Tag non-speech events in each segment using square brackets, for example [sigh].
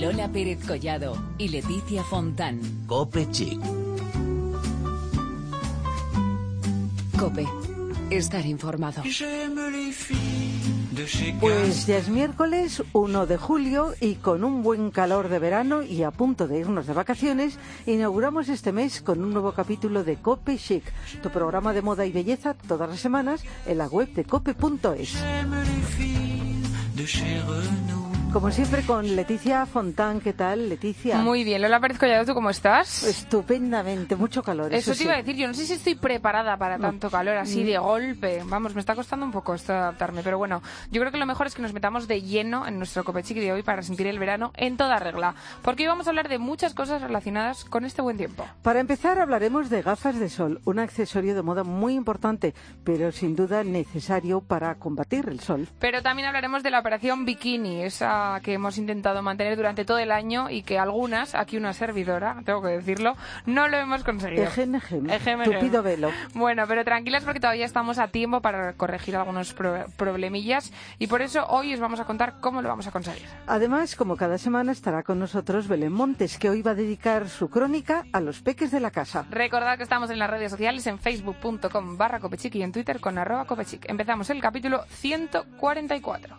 Lola Pérez Collado y Leticia Fontán. Cope Chic. Cope. Estar informado. Pues ya es miércoles 1 de julio y con un buen calor de verano y a punto de irnos de vacaciones, inauguramos este mes con un nuevo capítulo de Cope Chic, tu programa de moda y belleza todas las semanas en la web de cope.es. Como siempre con Leticia Fontán, ¿qué tal, Leticia? Muy bien, Lola Pérez Collado, ¿tú cómo estás? Estupendamente, mucho calor. Eso, Eso, te iba a sí. decir, yo no sé si estoy preparada para tanto calor así de golpe. Vamos, me está costando un poco esto de adaptarme, pero bueno, yo creo que lo mejor es que nos metamos de lleno en nuestro Copechic de hoy para sentir el verano en toda regla, porque hoy vamos a hablar de muchas cosas relacionadas con este buen tiempo. Para empezar hablaremos de gafas de sol, un accesorio de moda muy importante, pero sin duda necesario para combatir el sol. Pero también hablaremos de la operación Bikini, esa que hemos intentado mantener durante todo el año y que algunas, aquí una servidora, tengo que decirlo, no lo hemos conseguido. Ejem, ejem, Ejem, tupido velo. Bueno, pero tranquilas porque todavía estamos a tiempo para corregir algunos pro- problemillas y por eso hoy os vamos a contar cómo lo vamos a conseguir. Además, como cada semana estará con nosotros Belén Montes, que hoy va a dedicar su crónica a los peques de la casa. Recordad que estamos en las redes sociales en facebook.com barra copechic y en twitter con arroba copechic. Empezamos el capítulo 144.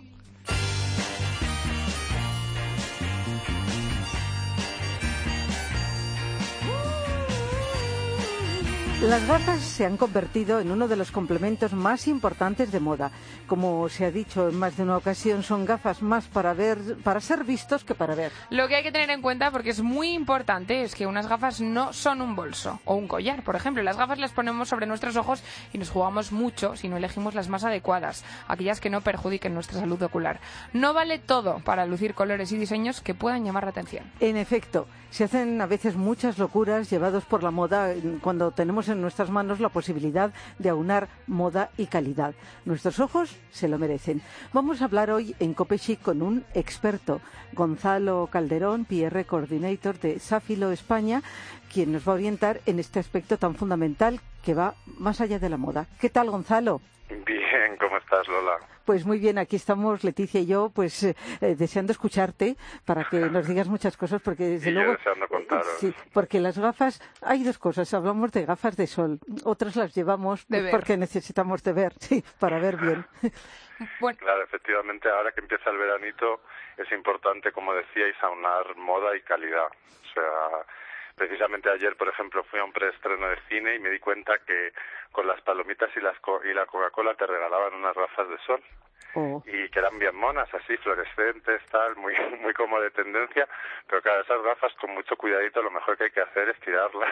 Las gafas se han convertido en uno de los complementos más importantes de moda. Como se ha dicho en más de una ocasión, son gafas más para ver, para ser vistos que para ver. Lo que hay que tener en cuenta, porque es muy importante, es que unas gafas no son un bolso o un collar. Por ejemplo, las gafas las ponemos sobre nuestros ojos y nos jugamos mucho si no elegimos las más adecuadas, aquellas que no perjudiquen nuestra salud ocular. No vale todo para lucir colores y diseños que puedan llamar la atención. En efecto, se hacen a veces muchas locuras llevados por la moda cuando tenemos en nuestras manos la posibilidad de aunar moda y calidad. Nuestros ojos se lo merecen. Vamos a hablar hoy en Copechic con un experto, Gonzalo Calderón, PR Coordinator de Sáfilo España, quien nos va a orientar en este aspecto tan fundamental que va más allá de la moda. ¿Qué tal, Gonzalo? Bien, ¿cómo estás, Lola? Pues muy bien, aquí estamos Leticia y yo, pues eh, eh, deseando escucharte para que nos digas muchas cosas, porque [laughs] desde Y yo luego. deseando contaros. Sí, porque las gafas, hay dos cosas. Hablamos de gafas de sol, otras las llevamos De pues, ver. porque necesitamos de ver, [laughs] sí, para ver bien. [laughs] Bueno, Claro, efectivamente, ahora que empieza el veranito, es importante, como decíais, aunar moda y calidad. O sea, precisamente ayer, por ejemplo, fui a un preestreno de cine y me di cuenta que con las palomitas y, las co- y la Coca-Cola te regalaban unas gafas de sol. Oh, y que eran bien monas, así, fluorescentes, tal, muy, [laughs] muy como de tendencia, pero claro, esas gafas con mucho cuidadito, lo mejor que hay que hacer es tirarlas.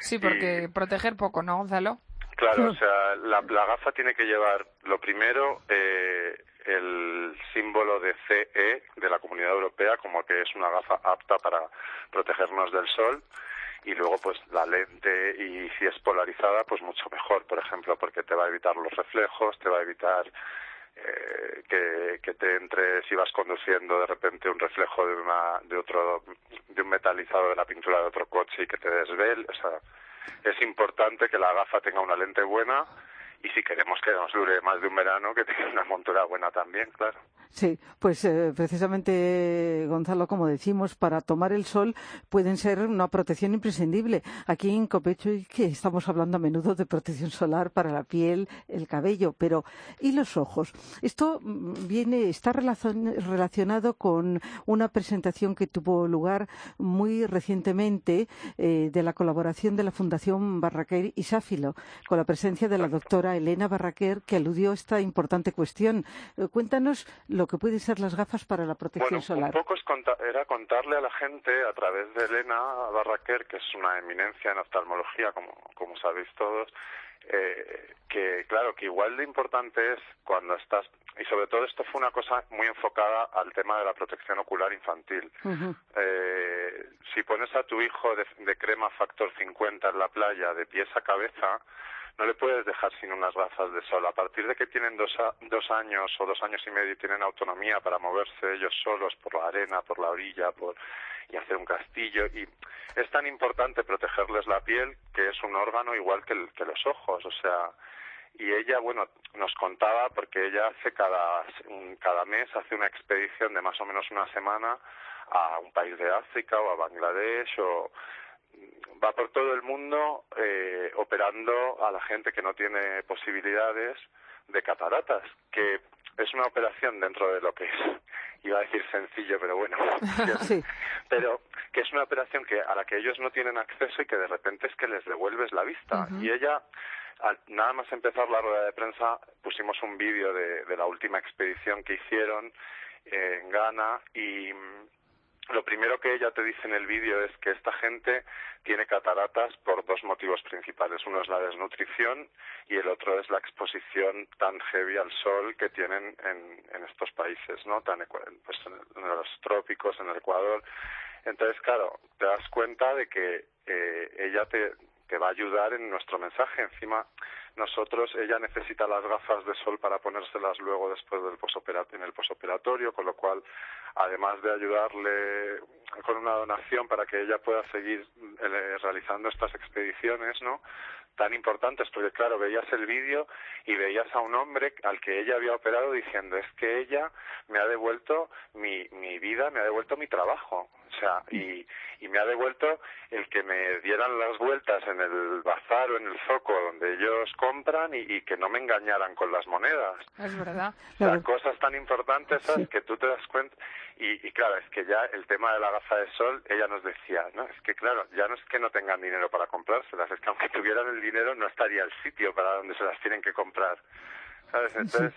sí, [laughs] porque proteger poco, ¿no, Gonzalo? Claro, o sea, la, la gafa tiene que llevar, lo primero, eh, el símbolo de CE de la Comunidad Europea, como que es una gafa apta para protegernos del sol, y luego, pues, la lente, y si es polarizada, pues mucho mejor, por ejemplo, porque te va a evitar los reflejos, te va a evitar eh, que, que te entre si vas conduciendo de repente un reflejo de una de otro de un metalizado de la pintura de otro coche y que te desvele o sea es importante que la gafa tenga una lente buena y si queremos que nos dure más de un verano que tenga una montura buena también claro sí, pues eh, precisamente, Gonzalo, como decimos, para tomar el sol pueden ser una protección imprescindible. Aquí en Copecho que estamos hablando a menudo de protección solar para la piel, el cabello, pero ¿y los ojos? Esto mm, viene, está relacion- relacionado con una presentación que tuvo lugar muy recientemente eh, de la colaboración de la Fundación Barraquer y Sáfilo, con la presencia de la doctora Elena Barraquer, que aludió a esta importante cuestión. Eh, cuéntanos lo que pueden ser las gafas para la protección Bueno, solar. un poco es conta- era contarle a la gente a través de Elena Barraquer, que es una eminencia en oftalmología, como, como sabéis todos, eh, que claro, que igual de importante es cuando estás, y sobre todo esto fue una cosa muy enfocada al tema de la protección ocular infantil. Eh, si pones a tu hijo de, de crema factor 50 en la playa de pies a cabeza, no le puedes dejar sin unas gafas de sol. A partir de que tienen dos, a- dos años o dos años y medio y tienen autonomía para moverse ellos solos por la arena, por la orilla, por y hacer un castillo. Y es tan importante protegerles la piel que es un órgano igual que, el- que los ojos. O sea, y ella, bueno, nos contaba porque ella hace cada, cada mes hace una expedición de más o menos una semana a un país de África o a Bangladesh o va por todo el mundo eh, operando a la gente que no tiene posibilidades de cataratas, que es una operación dentro de lo que es, iba a decir sencillo, pero bueno, [laughs] pero que es una operación que a la que ellos no tienen acceso y que de repente es que les devuelves la vista. Y ella nada más empezar la rueda de prensa pusimos un vídeo de, de la última expedición que hicieron en Ghana y lo primero que ella te dice en el vídeo es que esta gente tiene cataratas por dos motivos principales. Uno es la desnutrición y el otro es la exposición tan heavy al sol que tienen en, estos países, ¿no? Tan, pues en los trópicos, en el Ecuador. Entonces, claro, te das cuenta de que eh, ella te, te va a ayudar en nuestro mensaje. Encima, nosotros, ella necesita las gafas de sol para ponérselas luego después del en el posoperatorio, con lo cual, además de ayudarle con una donación para que ella pueda seguir eh, realizando estas expediciones, ¿no? Tan importantes, porque claro, veías el vídeo y veías a un hombre al que ella había operado diciendo, es que ella me ha devuelto mi, mi vida, me ha devuelto mi trabajo. O sea, y, y me ha devuelto el que me dieran las vueltas en el bazar o en el zoco donde ellos compran y, que no me engañaran con las monedas. Es verdad. O sea, cosas tan importantes que tú te das cuenta. Y, y, claro, es que ya el tema de la gafa de sol, ella nos decía, ¿no? Es que claro, ya no es que no tengan dinero para comprárselas, es que aunque tuvieran el dinero no estaría el sitio para donde se las tienen que comprar. ¿Sabes? Entonces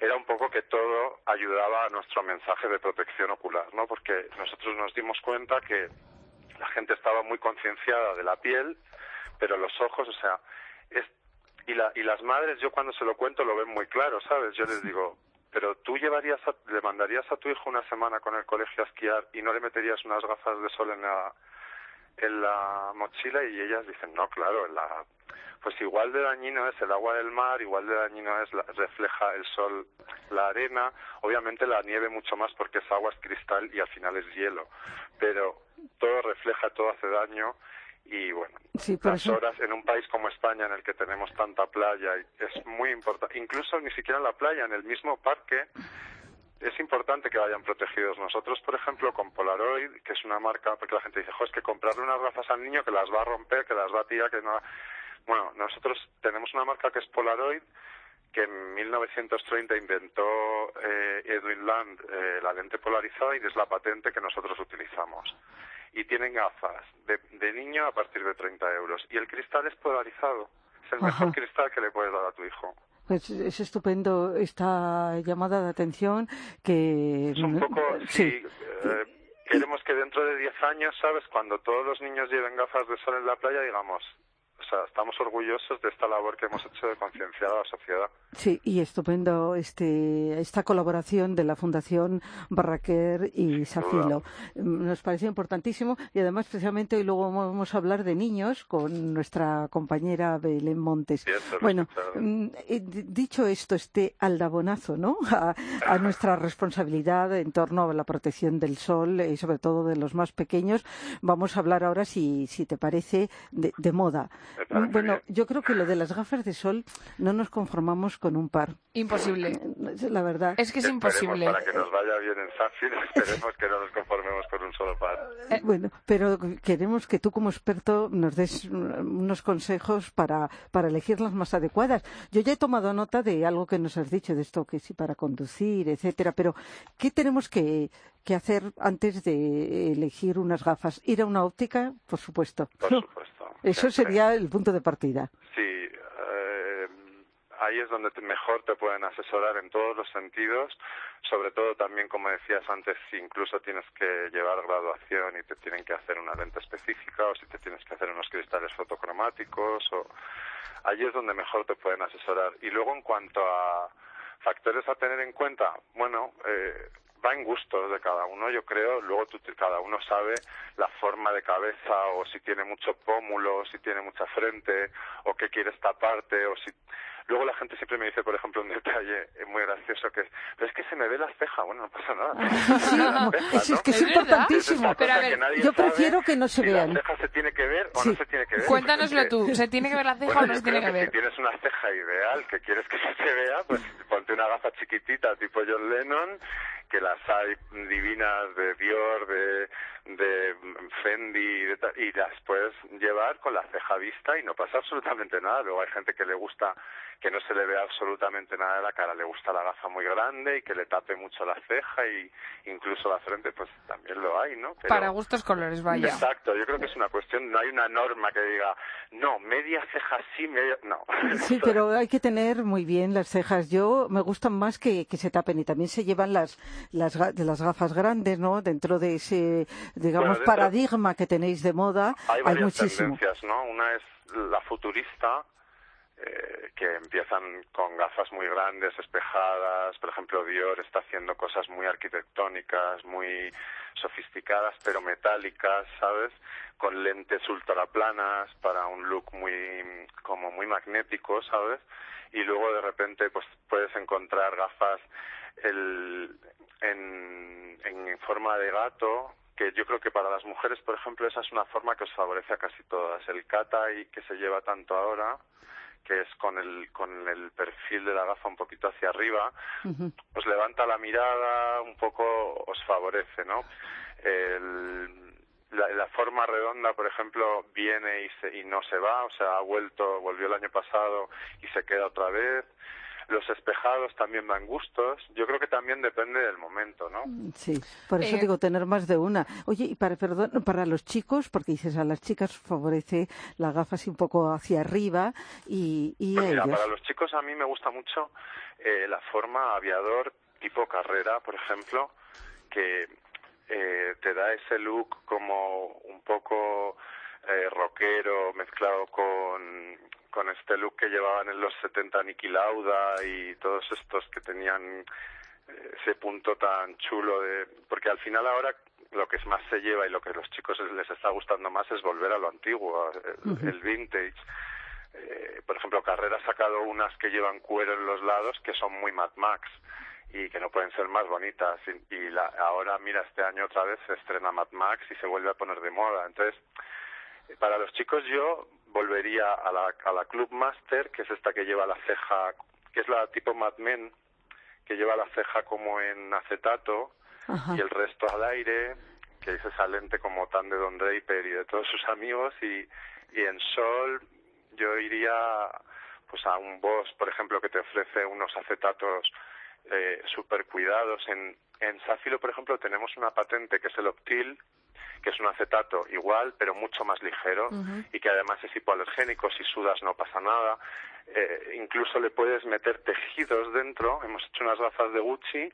era un poco que todo ayudaba a nuestro mensaje de protección ocular, ¿no? Porque nosotros nos dimos cuenta que la gente estaba muy concienciada de la piel, pero los ojos, o sea, es, y, la, y las madres, yo cuando se lo cuento lo ven muy claro, ¿sabes? Yo les digo, pero tú llevarías le mandarías a tu hijo una semana con el colegio a esquiar y no le meterías unas gafas de sol en la en la mochila y ellas dicen no claro en la pues igual de dañino es el agua del mar, igual de dañino es la, refleja el sol la arena, obviamente la nieve mucho más porque es agua, es cristal y al final es hielo, pero todo refleja, todo hace daño y bueno, las horas en un país como España en el que tenemos tanta playa es muy importante, incluso ni siquiera en la playa, en el mismo parque es importante que vayan protegidos. Nosotros, por ejemplo, con Polaroid, que es una marca, porque la gente dice, jo, es que comprarle unas gafas al niño que las va a romper, que las va a tirar, que no... Bueno, nosotros tenemos una marca que es Polaroid, que en 1930 inventó eh, Edwin Land eh, la lente polarizada y es la patente que nosotros utilizamos. Y tienen gafas de, de niño a partir de 30 euros. Y el cristal es polarizado. Es el mejor cristal que le puedes dar a tu hijo. Pues es estupendo esta llamada de atención que... Es un poco, sí, eh, queremos que dentro de 10 años, ¿sabes? Cuando todos los niños lleven gafas de sol en la playa, digamos, sea, estamos orgullosos de esta labor que hemos hecho de concienciar a la sociedad. Sí, y estupendo este, esta colaboración de la Fundación Barraquer y Safilo. Nos parece importantísimo y además precisamente hoy luego vamos a hablar de niños con nuestra compañera Belén Montes. bueno, mm, eh, dicho esto, este aldabonazo, ¿no? [laughs] A, nuestra responsabilidad en torno a la protección del sol y sobre todo de los más pequeños, vamos a hablar ahora, si, si te parece, de moda. Bueno, yo creo que lo de las gafas de sol no nos conformamos con un par. Imposible. La verdad. Es que es imposible. Para que nos vaya bien en Zafir, [laughs] esperemos que no nos conformemos con un solo par. Eh, bueno, pero queremos que tú como experto nos des unos consejos para, para elegir las más adecuadas. Yo ya he tomado nota de algo que nos has dicho, de esto que sí para conducir, etcétera, pero ¿qué tenemos que, que hacer antes de elegir unas gafas? ¿Ir a una óptica? Por supuesto. Por [laughs] supuesto. Eso sería el punto de partida. Sí, eh, ahí es donde mejor te pueden asesorar en todos los sentidos, sobre todo también, como decías antes, si incluso tienes que llevar graduación y te tienen que hacer una lente específica o si te tienes que hacer unos cristales fotocromáticos, o ahí es donde mejor te pueden asesorar. Y luego, en cuanto a factores a tener en cuenta, bueno, eh, va en gustos de cada uno, yo creo. Luego tú, cada uno sabe la forma de cabeza o si tiene mucho pómulo, o si tiene mucha frente o qué quiere esta parte o si Luego la gente siempre me dice, por ejemplo, un detalle muy gracioso que es, pero es que se me ve la ceja. Bueno, no pasa nada. Ah, [laughs] es, que es, importantísimo. Pero a ver, yo prefiero que no se si vean. ¿La ceja se tiene que ver o no se tiene que ver? Cuéntanoslo tú. ¿Se tiene que ver la ceja o no se tiene que ver? Si tienes una ceja ideal que quieres que se vea, pues ponte una gafa chiquitita tipo John Lennon que las hay divinas de Dior, de, de Fendi y las puedes llevar con la ceja vista y no pasa absolutamente nada. Luego hay gente que le gusta que no se le vea absolutamente nada de la cara, le gusta la gafa muy grande y que le tape mucho la ceja y incluso la frente, pues también lo hay, ¿no? Para gustos colores, vaya. Exacto, yo creo que es una cuestión, no hay una norma que diga, no, media ceja sí, media no. [laughs] Sí, pero hay que tener muy bien las cejas. Yo me gustan más que, que se tapen y también se llevan las las, las gafas grandes, ¿no? Dentro de ese, digamos, paradigma que tenéis de moda, hay, hay muchísimo. tendencias, ¿no? Una es la futurista, eh, que empiezan con gafas muy grandes, espejadas. Por ejemplo, Dior está haciendo cosas muy arquitectónicas, muy sofisticadas, pero metálicas, ¿sabes? Con lentes ultraplanas para un look muy, como muy magnético, ¿sabes? Y luego de repente, pues puedes encontrar gafas el, en, en forma de gato, que yo creo que para las mujeres, por ejemplo, esa es una forma que os favorece a casi todas. El kata y que se lleva tanto ahora, que es con el, con el perfil de la gafa un poquito hacia arriba, os levanta la mirada, un poco os favorece, ¿no? El, la, la, forma redonda, por ejemplo, viene y, se, y no se va, o sea, ha vuelto, volvió el año pasado y se queda otra vez los espejados también van gustos. Yo creo que también depende del momento, ¿no? Sí, por eso eh, digo tener más de una. Oye, y para, perdón, para los chicos, porque dices a las chicas favorece la gafa así un poco hacia arriba y, y pues mira, para los chicos a mí me gusta mucho eh, la forma aviador tipo carrera, por ejemplo, que eh, te da ese look como un poco eh, rockero mezclado con, con este look que llevaban en los 70 Niki Lauda y todos estos que tenían eh, ese punto tan chulo de porque al final ahora lo que más se lleva y lo que a los chicos les está gustando más es volver a lo antiguo, el, vintage. Eh, por ejemplo, Carrera ha sacado unas que llevan cuero en los lados que son muy Mad Max y que no pueden ser más bonitas. Y, y la, ahora, mira, este año otra vez se estrena Mad Max y se vuelve a poner de moda. Entonces, para los chicos yo volvería a la, a la Club Master, que es esta que lleva la ceja, que es la tipo Mad Men, que lleva la ceja como en acetato y el resto al aire, que es esa lente como tan de Don Draper y de todos sus amigos y, y en sol yo iría pues a un Boss, por ejemplo, que te ofrece unos acetatos eh, super cuidados. En, en Safilo, por ejemplo, tenemos una patente que es el Optil, que es un acetato igual, pero mucho más ligero y que además es hipoalergénico, si sudas no pasa nada. Eh, incluso le puedes meter tejidos dentro. Hemos hecho unas gafas de Gucci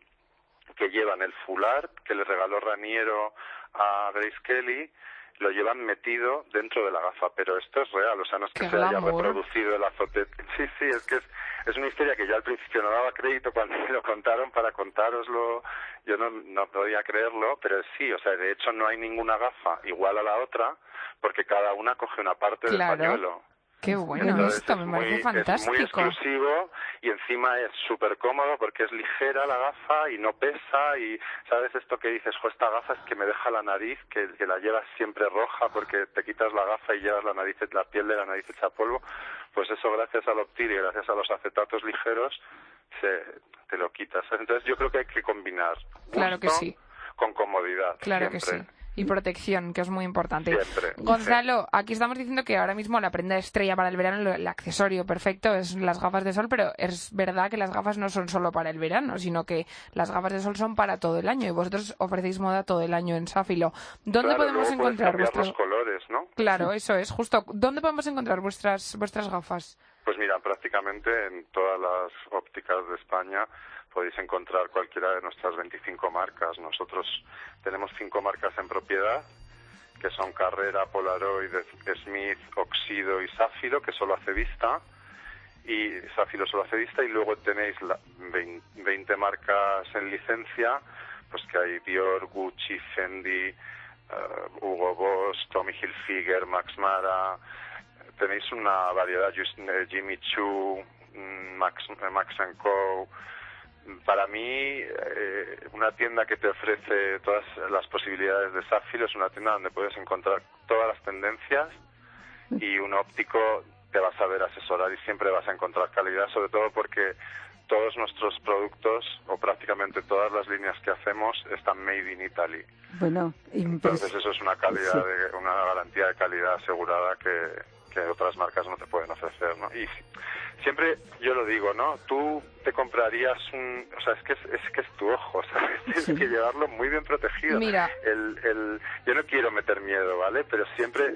que llevan el fular que le regaló Raniero a Grace Kelly lo llevan metido dentro de la gafa, pero esto es real, o sea, no es que se haya reproducido el azote. Sí, sí, es que es, es una historia que yo al principio no daba crédito cuando [laughs] me lo contaron para contároslo, yo no, no podía creerlo, pero sí, o sea, de hecho no hay ninguna gafa igual a la otra, porque cada una coge una parte del pañuelo. Qué bueno esto, me parece fantástico. Es muy exclusivo y encima es súper cómodo porque es ligera la gafa y no pesa y sabes esto que dices, jo, esta gafa es que me deja la nariz, que, que la llevas siempre roja porque te quitas la gafa y llevas la nariz, la piel de la nariz hecha polvo, pues eso gracias al Optir y gracias a los acetatos ligeros se, te lo quitas. Entonces yo creo que hay que combinar claro que sí. con comodidad. Claro que sí y protección, que es muy importante. Siempre, Gonzalo, aquí estamos diciendo que ahora mismo la prenda estrella para el verano, el accesorio perfecto es las gafas de sol, pero es verdad que las gafas no son solo para el verano, sino que las gafas de sol son para todo el año y vosotros ofrecéis moda todo el año en Sáfilo. ¿Dónde podemos encontrar vuestros colores, no? Claro, [laughs] eso es, justo. ¿Dónde podemos encontrar vuestras vuestras gafas? Pues mira, prácticamente en todas las ópticas de España podéis encontrar cualquiera de nuestras 25 marcas. Nosotros tenemos cinco marcas en propiedad, que son Carrera, Polaroid, Smith, Oxido y Sáfilo, que solo hace vista. Y Sáfilo solo hace vista. Y luego tenéis la 20 marcas en licencia, pues que hay Dior, Gucci, Fendi, eh, Hugo Boss, Tommy Hilfiger, Max Mara. Tenéis una variedad, Jimmy Choo, mm, Max, Max Co. Para mí, eh, una tienda que te ofrece todas las posibilidades de Sáfilo es una tienda donde puedes encontrar todas las tendencias y un óptico te va a saber asesorar y siempre vas a encontrar calidad, sobre todo porque todos nuestros productos o prácticamente todas las líneas que hacemos están made in Italy. Bueno, entonces eso es una calidad, de, una garantía de calidad asegurada que, que otras marcas no te pueden ofrecer, ¿no? Y siempre yo lo digo, ¿no? Tú te comprarías un... O sea, es que es, es que es tu ojo, [laughs] ¿sabes? Tienes que llevarlo muy bien protegido. Mira. El, el, yo no quiero meter miedo, ¿vale? Pero siempre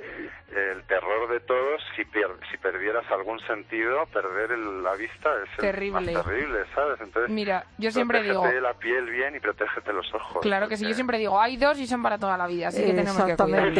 el terror de todos, si, si perdieras algún sentido, perder la vista es terrible. más terrible, ¿sabes? Entonces, Mira, yo siempre digo... la piel bien y protégete los ojos. Claro que sí, yo siempre digo, hay dos y son para toda la vida, así que tenemos que cuidar. [laughs]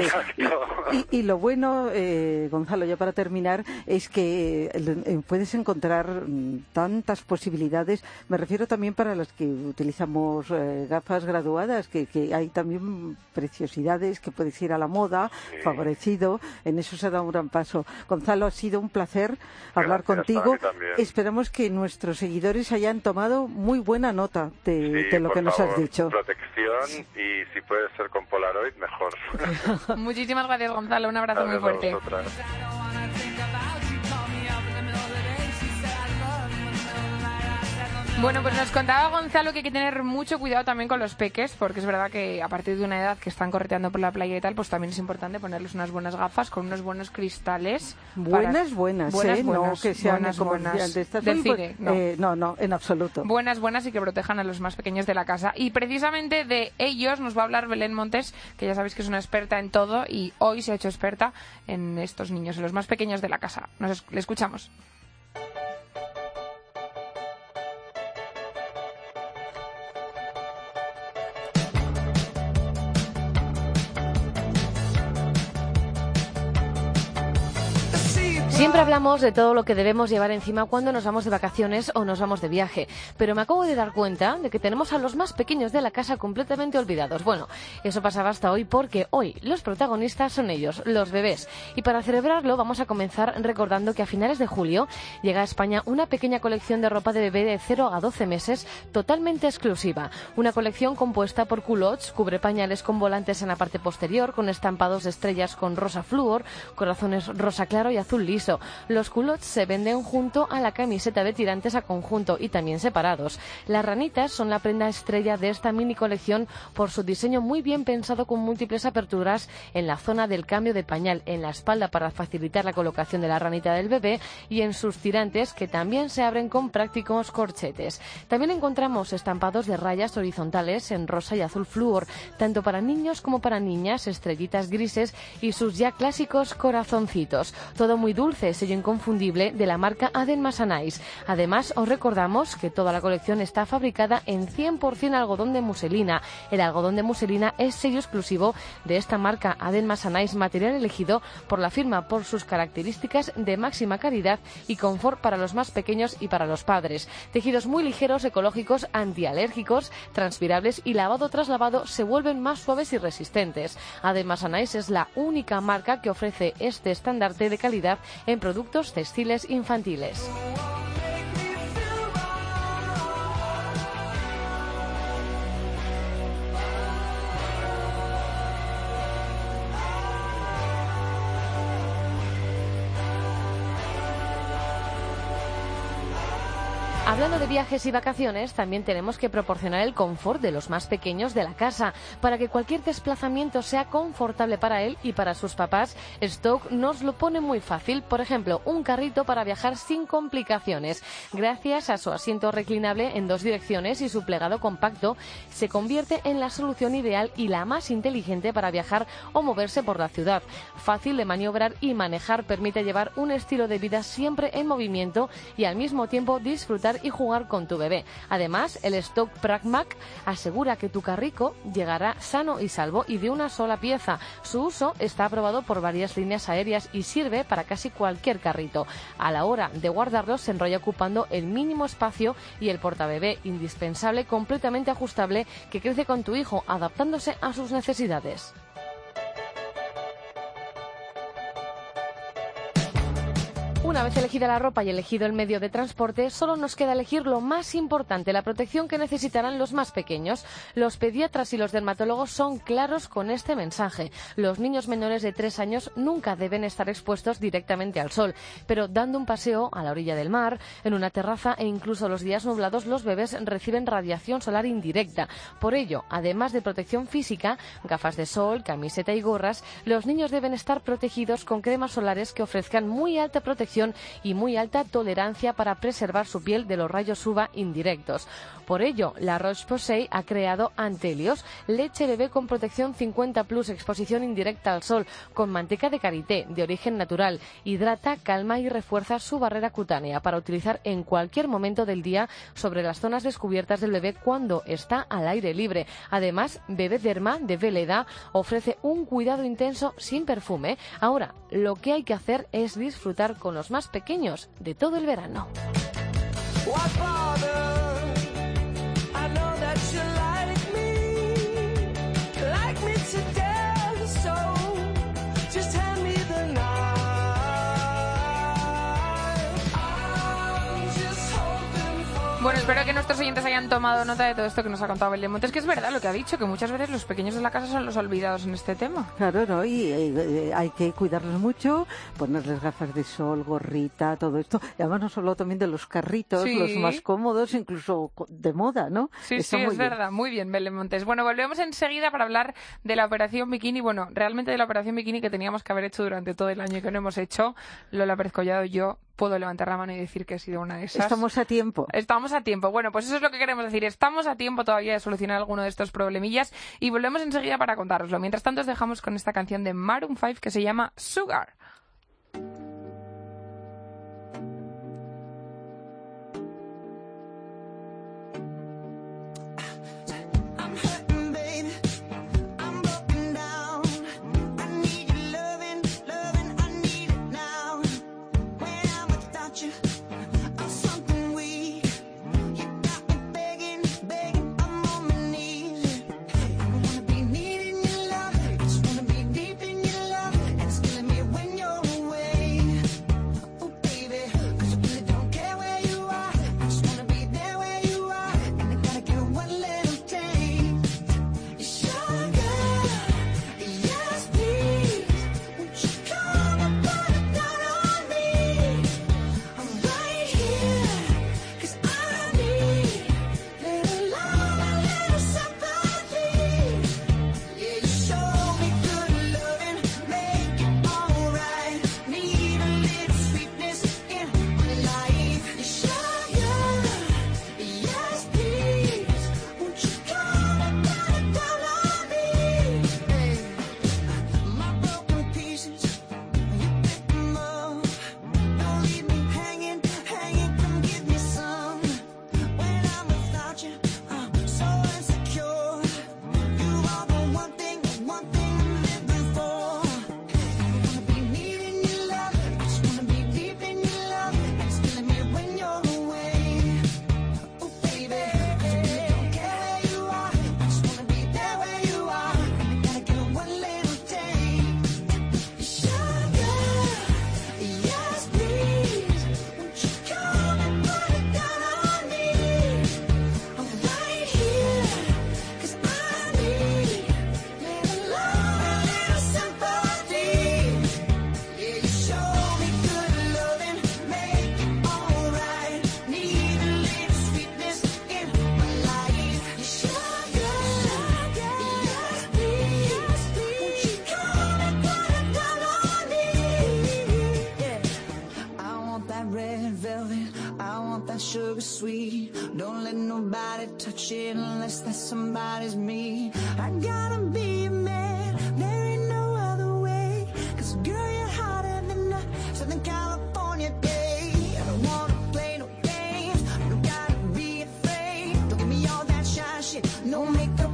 Y, y, lo bueno, eh, Gonzalo, ya para terminar, es que eh, puedes encontrar mm, tantas posibilidades me refiero también para las que utilizamos eh, gafas graduadas, que, hay también preciosidades que puedes ir a la moda, favorecido. En eso se ha dado un gran paso. Gonzalo, ha sido un placer hablar contigo. Esperamos que nuestros seguidores hayan tomado muy buena nota de, lo que nos has dicho. Protección y si puede ser con Polaroid, mejor. [laughs] Muchísimas gracias, Gonzalo. Un abrazo muy fuerte. Bueno, pues nos contaba Gonzalo que hay que tener mucho cuidado también con los peques, porque es verdad que a partir de una edad que están correteando por la playa y tal, pues también es importante ponerles unas buenas gafas con unos buenos cristales. Buenas, buenas, ¿eh? no que sean buenas, buenas. De estas Del cine, no. Eh, no, no, en absoluto. Buenas, buenas y que protejan a los más pequeños de la casa. Y precisamente de ellos nos va a hablar Belén Montes, que ya sabéis que es una experta en todo y hoy se ha hecho experta en estos niños, en los más pequeños de la casa. Nos le escuchamos. Siempre hablamos de todo lo que debemos llevar encima cuando nos vamos de vacaciones o nos vamos de viaje, pero me acabo de dar cuenta de que tenemos a los más pequeños de la casa completamente olvidados. Bueno, eso pasaba hasta hoy porque hoy los protagonistas son ellos, los bebés. Y para celebrarlo vamos a comenzar recordando que a finales de julio llega a España una pequeña colección de ropa de bebé de 0 a 12 meses totalmente exclusiva. Una colección compuesta por culottes, cubre pañales con volantes en la parte posterior, con estampados de estrellas con rosa flúor, corazones rosa claro y azul liso los culottes se venden junto a la camiseta de tirantes a conjunto y también separados. Las ranitas son la prenda estrella de esta mini colección por su diseño muy bien pensado con múltiples aperturas en la zona del cambio de pañal, en la espalda para facilitar la colocación de la ranita del bebé y en sus tirantes que también se abren con prácticos corchetes. También encontramos estampados de rayas horizontales en rosa y azul flúor, tanto para niños como para niñas, estrellitas grises y sus ya clásicos corazoncitos. Todo muy dulce sello inconfundible de la marca Aden Masanais. Además, os recordamos que toda la colección está fabricada en 100% algodón de muselina. El algodón de muselina es sello exclusivo de esta marca Aden Masanais, material elegido por la firma por sus características de máxima calidad y confort para los más pequeños y para los padres. Tejidos muy ligeros, ecológicos, antialérgicos, transpirables y lavado tras lavado se vuelven más suaves y resistentes. Aden Masanais es la única marca que ofrece este estandarte de calidad en productos textiles infantiles. Hablando de viajes y vacaciones, también tenemos que proporcionar el confort de los más pequeños de la casa. Para que cualquier desplazamiento sea confortable para él y para sus papás, Stoke nos lo pone muy fácil. Por ejemplo, un carrito para viajar sin complicaciones. Gracias a su asiento reclinable en dos direcciones y su plegado compacto, se convierte en la solución ideal y la más inteligente para viajar o moverse por la ciudad. Fácil de maniobrar y manejar permite llevar un estilo de vida siempre en movimiento y al mismo tiempo disfrutar y jugar con tu bebé. Además, el Stock Pragmac asegura que tu carrico llegará sano y salvo y de una sola pieza. Su uso está aprobado por varias líneas aéreas y sirve para casi cualquier carrito. A la hora de guardarlo se enrolla ocupando el mínimo espacio y el portabebé indispensable completamente ajustable que crece con tu hijo adaptándose a sus necesidades. Una vez elegida la ropa y elegido el medio de transporte, solo nos queda elegir lo más importante, la protección que necesitarán los más pequeños. Los pediatras y los dermatólogos son claros con este mensaje. Los niños menores de tres años nunca deben estar expuestos directamente al sol, pero dando un paseo a la orilla del mar, en una terraza e incluso los días nublados, los bebés reciben radiación solar indirecta. Por ello, además de protección física, gafas de sol, camiseta y gorras, los niños deben estar protegidos con cremas solares que ofrezcan muy alta protección y muy alta tolerancia para preservar su piel de los rayos UVA indirectos. Por ello, la Roche-Posay ha creado Antelios, leche bebé con protección 50 plus, exposición indirecta al sol, con manteca de karité de origen natural. Hidrata, calma y refuerza su barrera cutánea para utilizar en cualquier momento del día sobre las zonas descubiertas del bebé cuando está al aire libre. Además, Bebé Derma de Veleda ofrece un cuidado intenso sin perfume. Ahora, lo que hay que hacer es disfrutar con los más pequeños de todo el verano. Bueno, espero que nuestros oyentes hayan tomado nota de todo esto que nos ha contado Belén Es que es verdad lo que ha dicho, que muchas veces los pequeños de la casa son los olvidados en este tema. Claro, ¿no? Y eh, hay que cuidarlos mucho, ponerles gafas de sol, gorrita, todo esto. Y además no solo también de los carritos, los más cómodos, incluso de moda, ¿no? Sí, sí, es verdad. Muy bien, Belén Montes. Bueno, volvemos enseguida para hablar de la operación bikini. Bueno, realmente de la operación bikini que teníamos que haber hecho durante todo el año y que no hemos hecho. Lola Pérez Collado y yo puedo levantar la mano y decir que ha sido una de esas. Estamos a tiempo. Estamos a tiempo. Bueno, pues eso es lo que queremos decir. Estamos a tiempo todavía de solucionar alguno de estos problemillas y volvemos enseguida para contároslo. Mientras tanto, os dejamos con esta canción de Maroon 5 que se llama Sugar. it. No makeup.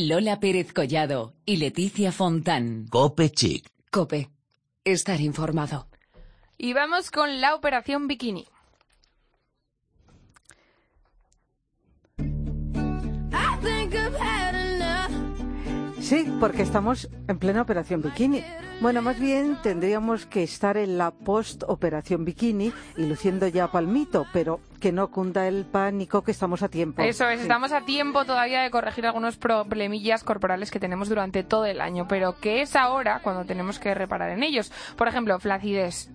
Lola Pérez Collado y Leticia Fontán. Cope Chic. Cope. Estar informado. Y vamos con la operación bikini. Sí, porque estamos en plena operación bikini. Bueno, más bien tendríamos que estar en la post-operación bikini y luciendo ya palmito, pero que no cunda el pánico, que estamos a tiempo. Eso es, estamos a tiempo todavía de corregir algunos problemillas corporales que tenemos durante todo el año, pero que es ahora cuando tenemos que reparar en ellos. Por ejemplo, flacidez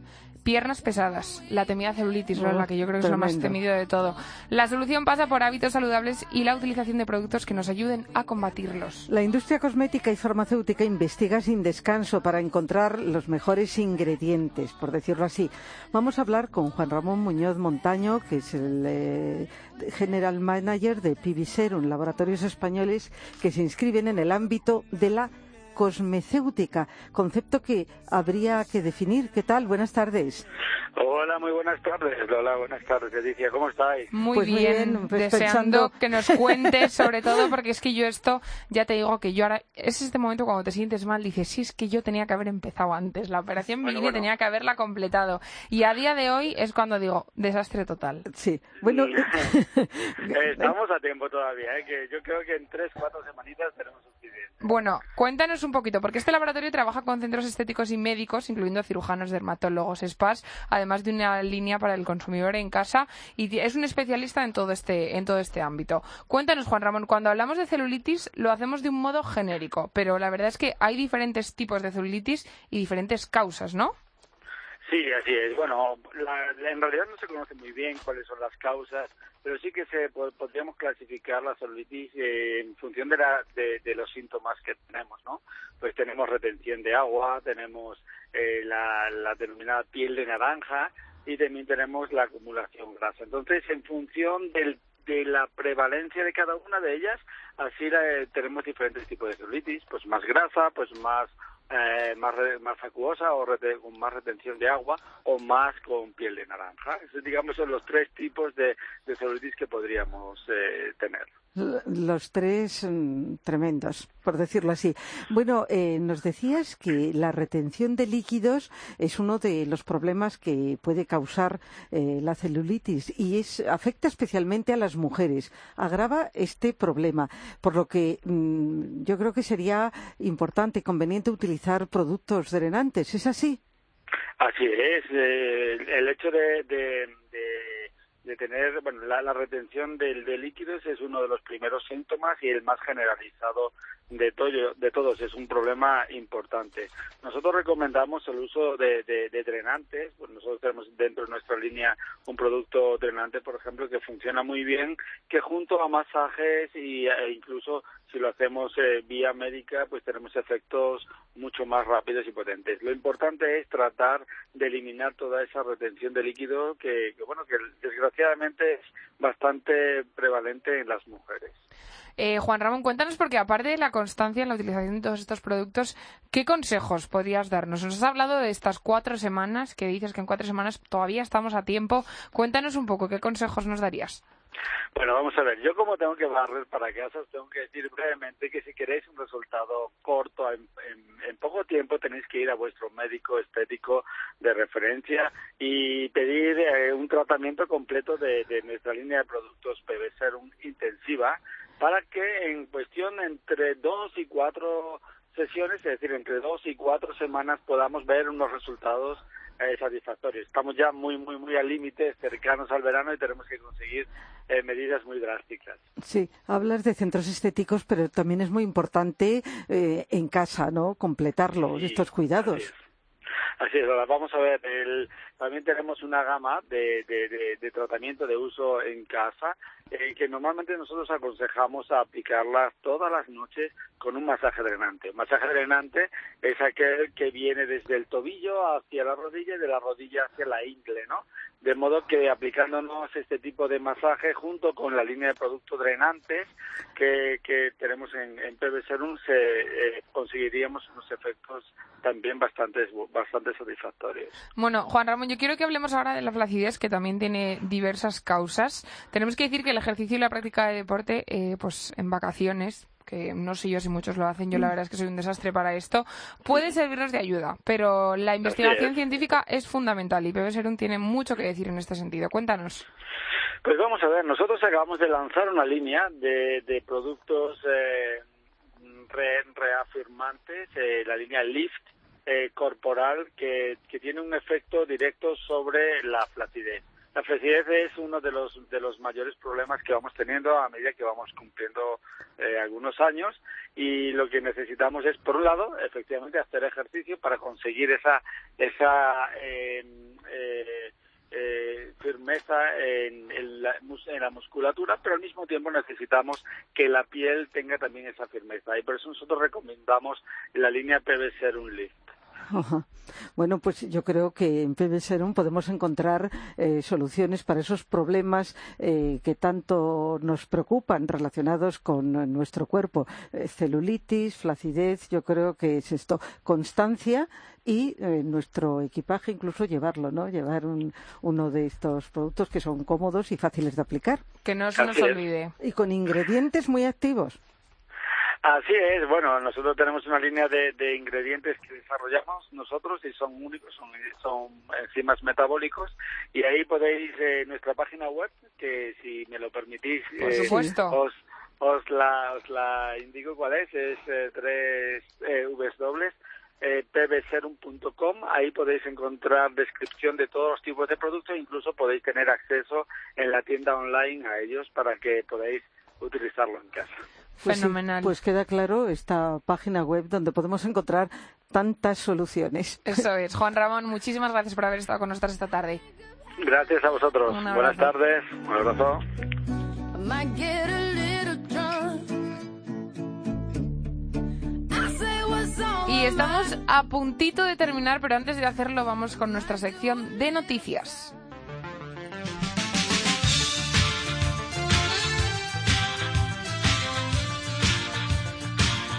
piernas pesadas, la temida celulitis, Oh, la que yo creo que es lo más temido de todo. La solución pasa por hábitos saludables y la utilización de productos que nos ayuden a combatirlos. La industria cosmética y farmacéutica investiga sin descanso para encontrar los mejores ingredientes, por decirlo así. Vamos a hablar con Juan Ramón Muñoz Montaño, que es el eh, General Manager de Piviserum, laboratorios españoles que se inscriben en el ámbito de la cosmecéutica, concepto que habría que definir. ¿Qué tal? Buenas tardes. Hola, muy buenas tardes, Lola, buenas tardes, Leticia, ¿cómo estáis? Muy Pues bien, bien, pues deseando pensando- que nos cuentes, [laughs] sobre todo porque es que yo esto, ya te digo que yo ahora, es este momento cuando te sientes mal, dices, sí, es que yo tenía que haber empezado antes, la operación Bueno, tenía que haberla completado. Y a día de hoy es cuando digo, desastre total. Sí. Bueno, [laughs] [laughs] estamos a tiempo todavía, ¿eh? que yo creo que en tres, cuatro semanitas tenemos. Bueno, cuéntanos un poquito, porque este laboratorio trabaja con centros estéticos y médicos, incluyendo cirujanos, dermatólogos, spas, además de una línea para el consumidor en casa, y es un especialista en todo este, en todo este ámbito. Cuéntanos, Juan Ramón, cuando hablamos de celulitis lo hacemos de un modo genérico, pero la verdad es que hay diferentes tipos de celulitis y diferentes causas, ¿no? Sí, así es. Bueno, la- en realidad no se conoce muy bien cuáles son las causas, pero sí que se po- podríamos clasificar la celulitis eh, en función de, la, de, los síntomas que tenemos, ¿no? Pues tenemos retención de agua, tenemos eh, la, la denominada piel de naranja y también tenemos la acumulación grasa. Entonces, en función del de la prevalencia de cada una de ellas, así la- tenemos diferentes tipos de celulitis, pues más grasa, pues más eh, más, más acuosa o rete- con más retención de agua o más con piel de naranja. Esos, digamos, son los tres tipos de, de celulitis que podríamos eh, tener. Los tres mm, tremendos, por decirlo así. Bueno, eh, nos decías que la retención de líquidos es uno de los problemas que puede causar eh, la celulitis y es, afecta especialmente a las mujeres. Agrava este problema, por lo que mm, yo creo que sería importante, conveniente utilizar productos drenantes. ¿Es así? Así es, eh, el hecho de, de- de tener, bueno, la, la retención del- de, líquidos es uno de los primeros síntomas y el más generalizado de, todo, de todos, es un problema importante. Nosotros recomendamos el uso de, de- drenantes, pues nosotros tenemos dentro de nuestra línea un producto drenante, por ejemplo, que funciona muy bien, que junto a masajes e incluso si lo hacemos eh, vía médica, pues tenemos efectos mucho más rápidos y potentes. Lo importante es tratar de eliminar toda esa retención de líquido que, que, bueno, que desgraciadamente es bastante prevalente en las mujeres. Eh, Juan Ramón, cuéntanos porque aparte de la constancia en la utilización de todos estos productos, ¿qué consejos podrías darnos? Nos has hablado de estas cuatro semanas, que dices que en cuatro semanas todavía estamos a tiempo. Cuéntanos un poco, ¿qué consejos nos darías? Bueno, vamos a ver, yo como tengo que barrer para casa, tengo que decir brevemente que si queréis un resultado corto, en poco tiempo tenéis que ir a vuestro médico estético de referencia y pedir eh, un tratamiento completo de, de nuestra línea de productos PB Serum intensiva para que en cuestión entre dos y cuatro sesiones, es decir, entre dos y cuatro semanas podamos ver unos resultados eh, satisfactorios. Estamos ya muy, muy, muy al límite, cercanos al verano y tenemos que conseguir eh, medidas muy drásticas. Sí, hablas de centros estéticos, pero también es muy importante eh, en casa, ¿no? Completarlo, Sí, estos cuidados. Así es. Así es, ahora vamos a ver, el- también tenemos una gama de, de- de- de tratamiento de uso en casa eh, que normalmente nosotros aconsejamos aplicarlas todas las noches con un masaje drenante. Un masaje drenante es aquel que viene desde el tobillo hacia la rodilla y de la rodilla hacia la ingle, ¿no? De modo que aplicándonos este tipo de masaje junto con la línea de productos drenantes que, que tenemos en, en PB Serum se, eh, conseguiríamos unos efectos también bastante, bastante satisfactorios. Bueno, Juan Ramón, yo quiero que hablemos ahora de la flacidez, que también tiene diversas causas. Tenemos que decir que el ejercicio y la práctica de deporte, eh, pues en vacaciones, que no sé yo si muchos lo hacen, yo la verdad es que soy un desastre para esto, puede servirnos de ayuda, pero la investigación científica es fundamental y PB Serum tiene mucho que decir en este sentido. Cuéntanos. Pues vamos a ver, nosotros acabamos de lanzar una línea de, de productos eh, reafirmantes, eh, la línea Lift eh, corporal, que, tiene un efecto directo sobre la flacidez. La flacidez es uno de los de los mayores problemas que vamos teniendo a medida que vamos cumpliendo eh, algunos años y lo que necesitamos es por un lado efectivamente hacer ejercicio para conseguir esa esa eh, eh, eh, firmeza en, en, la, en, la, musculatura, pero al mismo tiempo necesitamos que la piel tenga también esa firmeza. Y por eso nosotros recomendamos la línea PB Serum Lift. [laughs] Bueno, pues yo creo que en PB Serum podemos encontrar eh, soluciones para esos problemas eh, que tanto nos preocupan relacionados con nuestro cuerpo. Eh, celulitis, flacidez, yo creo que es esto. Constancia y nuestro equipaje incluso llevarlo, ¿no? Llevar un, uno de estos productos que son cómodos y fáciles de aplicar. Que no se nos olvide. Y con ingredientes muy activos. Así es, bueno, nosotros tenemos una línea de, de, ingredientes que desarrollamos nosotros y son únicos, son, son enzimas metabólicos y ahí podéis eh, nuestra página web, que si me lo permitís, Por eh. Os, os, la, os la indico cuál es, es eh, tres eh, dobles eh, pbserum.com, ahí podéis encontrar descripción de todos los tipos de productos, incluso podéis tener acceso en la tienda online a ellos para que podáis utilizarlo en casa. Pues Fenomenal. Sí, pues queda claro esta página web donde podemos encontrar tantas soluciones. Eso [laughs] es. Juan Ramón, muchísimas gracias por haber estado con nosotros esta tarde. Gracias a vosotros. Buenas tardes. Un abrazo. Y estamos a puntito de terminar, pero antes de hacerlo vamos con nuestra sección de noticias.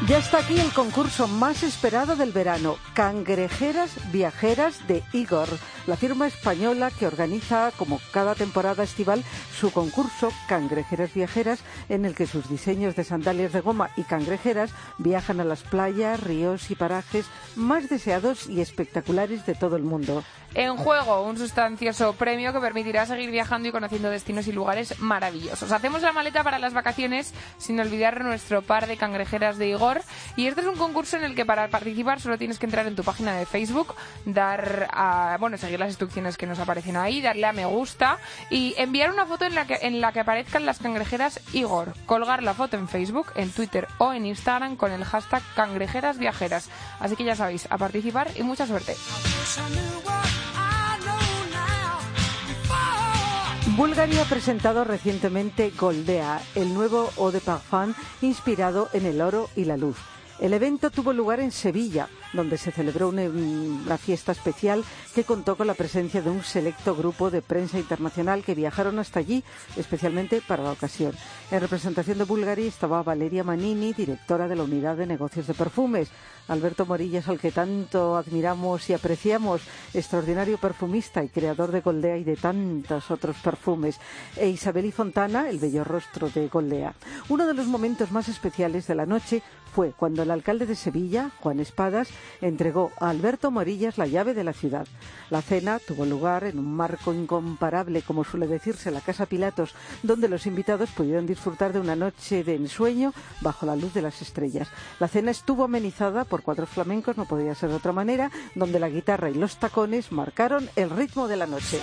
Ya está aquí el concurso más esperado del verano, Cangrejeras Viajeras de Igor, la firma española que organiza como cada temporada estival su concurso Cangrejeras Viajeras, en el que sus diseños de sandalias de goma y cangrejeras viajan a las playas, ríos y parajes más deseados y espectaculares de todo el mundo. En juego, un sustancioso premio que permitirá seguir viajando y conociendo destinos y lugares maravillosos. Hacemos la maleta para las vacaciones sin olvidar nuestro par de cangrejeras de Igor. Y este es un concurso en el que para participar solo tienes que entrar en tu página de Facebook, dar bueno, las instrucciones que nos aparecen ahí, darle a me gusta y enviar una foto en la que, en la que aparezcan las cangrejeras Igor. Colgar la foto en Facebook, en Twitter o en Instagram con el hashtag cangrejeras viajeras. Así que ya sabéis, a participar y mucha suerte. Bulgaria ha presentado recientemente Goldea, el nuevo eau de parfum inspirado en el oro y la luz. El evento tuvo lugar en Sevilla, donde se celebró una, una, fiesta especial que contó con la presencia de un selecto grupo de prensa internacional que viajaron hasta allí especialmente para la ocasión. En representación de Bulgaria estaba Valeria Manini, directora de la Unidad de Negocios de Perfumes, Alberto Morillas, al que tanto admiramos y apreciamos, extraordinario perfumista y creador de Goldea y de tantos otros perfumes, e Isabel y Fontana, el bello rostro de Goldea. Uno de los momentos más especiales de la noche fue cuando el alcalde de Sevilla, Juan Espadas, entregó a Alberto Morillas la llave de la ciudad. La cena tuvo lugar en un marco incomparable, como suele decirse, la Casa Pilatos, donde los invitados pudieron disfrutar de una noche de ensueño bajo la luz de las estrellas. La cena estuvo amenizada por cuatro flamencos, no podía ser de otra manera, donde la guitarra y los tacones marcaron el ritmo de la noche.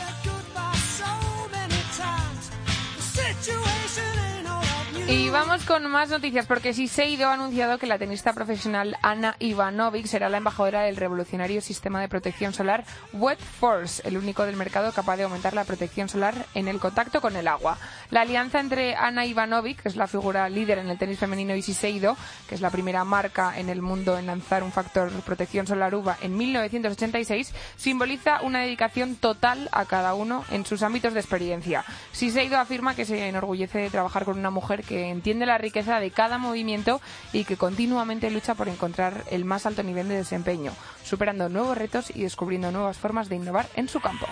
Y vamos con más noticias, porque Siseido ha anunciado que la tenista profesional Ana Ivanovic será la embajadora del revolucionario sistema de protección solar Wet Force, el único del mercado capaz de aumentar la protección solar en el contacto con el agua. La alianza entre Ana Ivanovic, que es la figura líder en el tenis femenino, y Siseido, que es la primera marca en el mundo en lanzar un factor protección solar UVA en 1986, simboliza una dedicación total a cada uno en sus ámbitos de experiencia. Siseido afirma que se enorgullece de trabajar con una mujer que entiende la riqueza de cada movimiento y que continuamente lucha por encontrar el más alto nivel de desempeño, superando nuevos retos y descubriendo nuevas formas de innovar en su campo.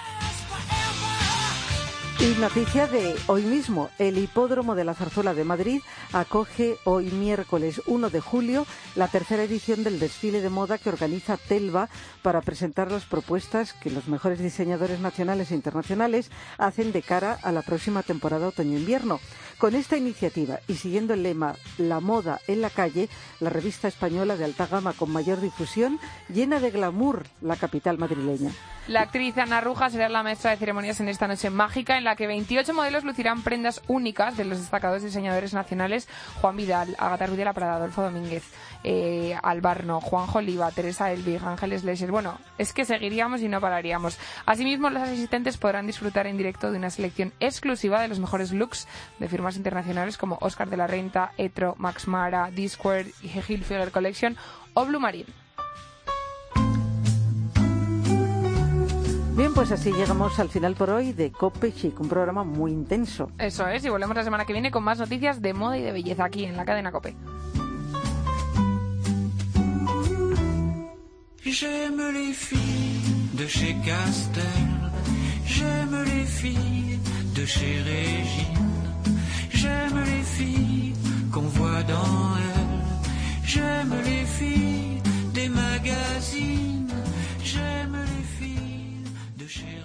Y noticia de hoy mismo. El hipódromo de la Zarzuela de Madrid acoge hoy miércoles 1 de julio la tercera edición del desfile de moda que organiza Telva para presentar las propuestas que los mejores diseñadores nacionales e internacionales hacen de cara a la próxima temporada otoño-invierno. Con esta iniciativa y siguiendo el lema La moda en la calle, la revista española de alta gama con mayor difusión llena de glamour la capital madrileña. La actriz Ana Ruja será la maestra de ceremonias en esta noche mágica en la que 28 modelos lucirán prendas únicas de los destacados diseñadores nacionales Juan Vidal, Agatha Ruiz de la Prada, Adolfo Domínguez, eh, Albarno, Juanjo Oliva, Teresa Elvig, Ángeles Leses. Bueno, es que seguiríamos y no pararíamos. Asimismo, los asistentes podrán disfrutar en directo de una selección exclusiva de los mejores looks de internacionales como Oscar de la Renta, Etro, Max Mara, Discord, Hill Figure Collection o Blue Marine. Bien, pues así llegamos al final por hoy de Cope Chic, un programa muy intenso. Eso es, y volvemos la semana que viene con más noticias de moda y de belleza aquí en la cadena Cope. J'aime les filles de chez Castel, j'aime les filles de chez Régine. J'aime les filles qu'on voit dans elle. J'aime les filles des magazines. J'aime les filles de chez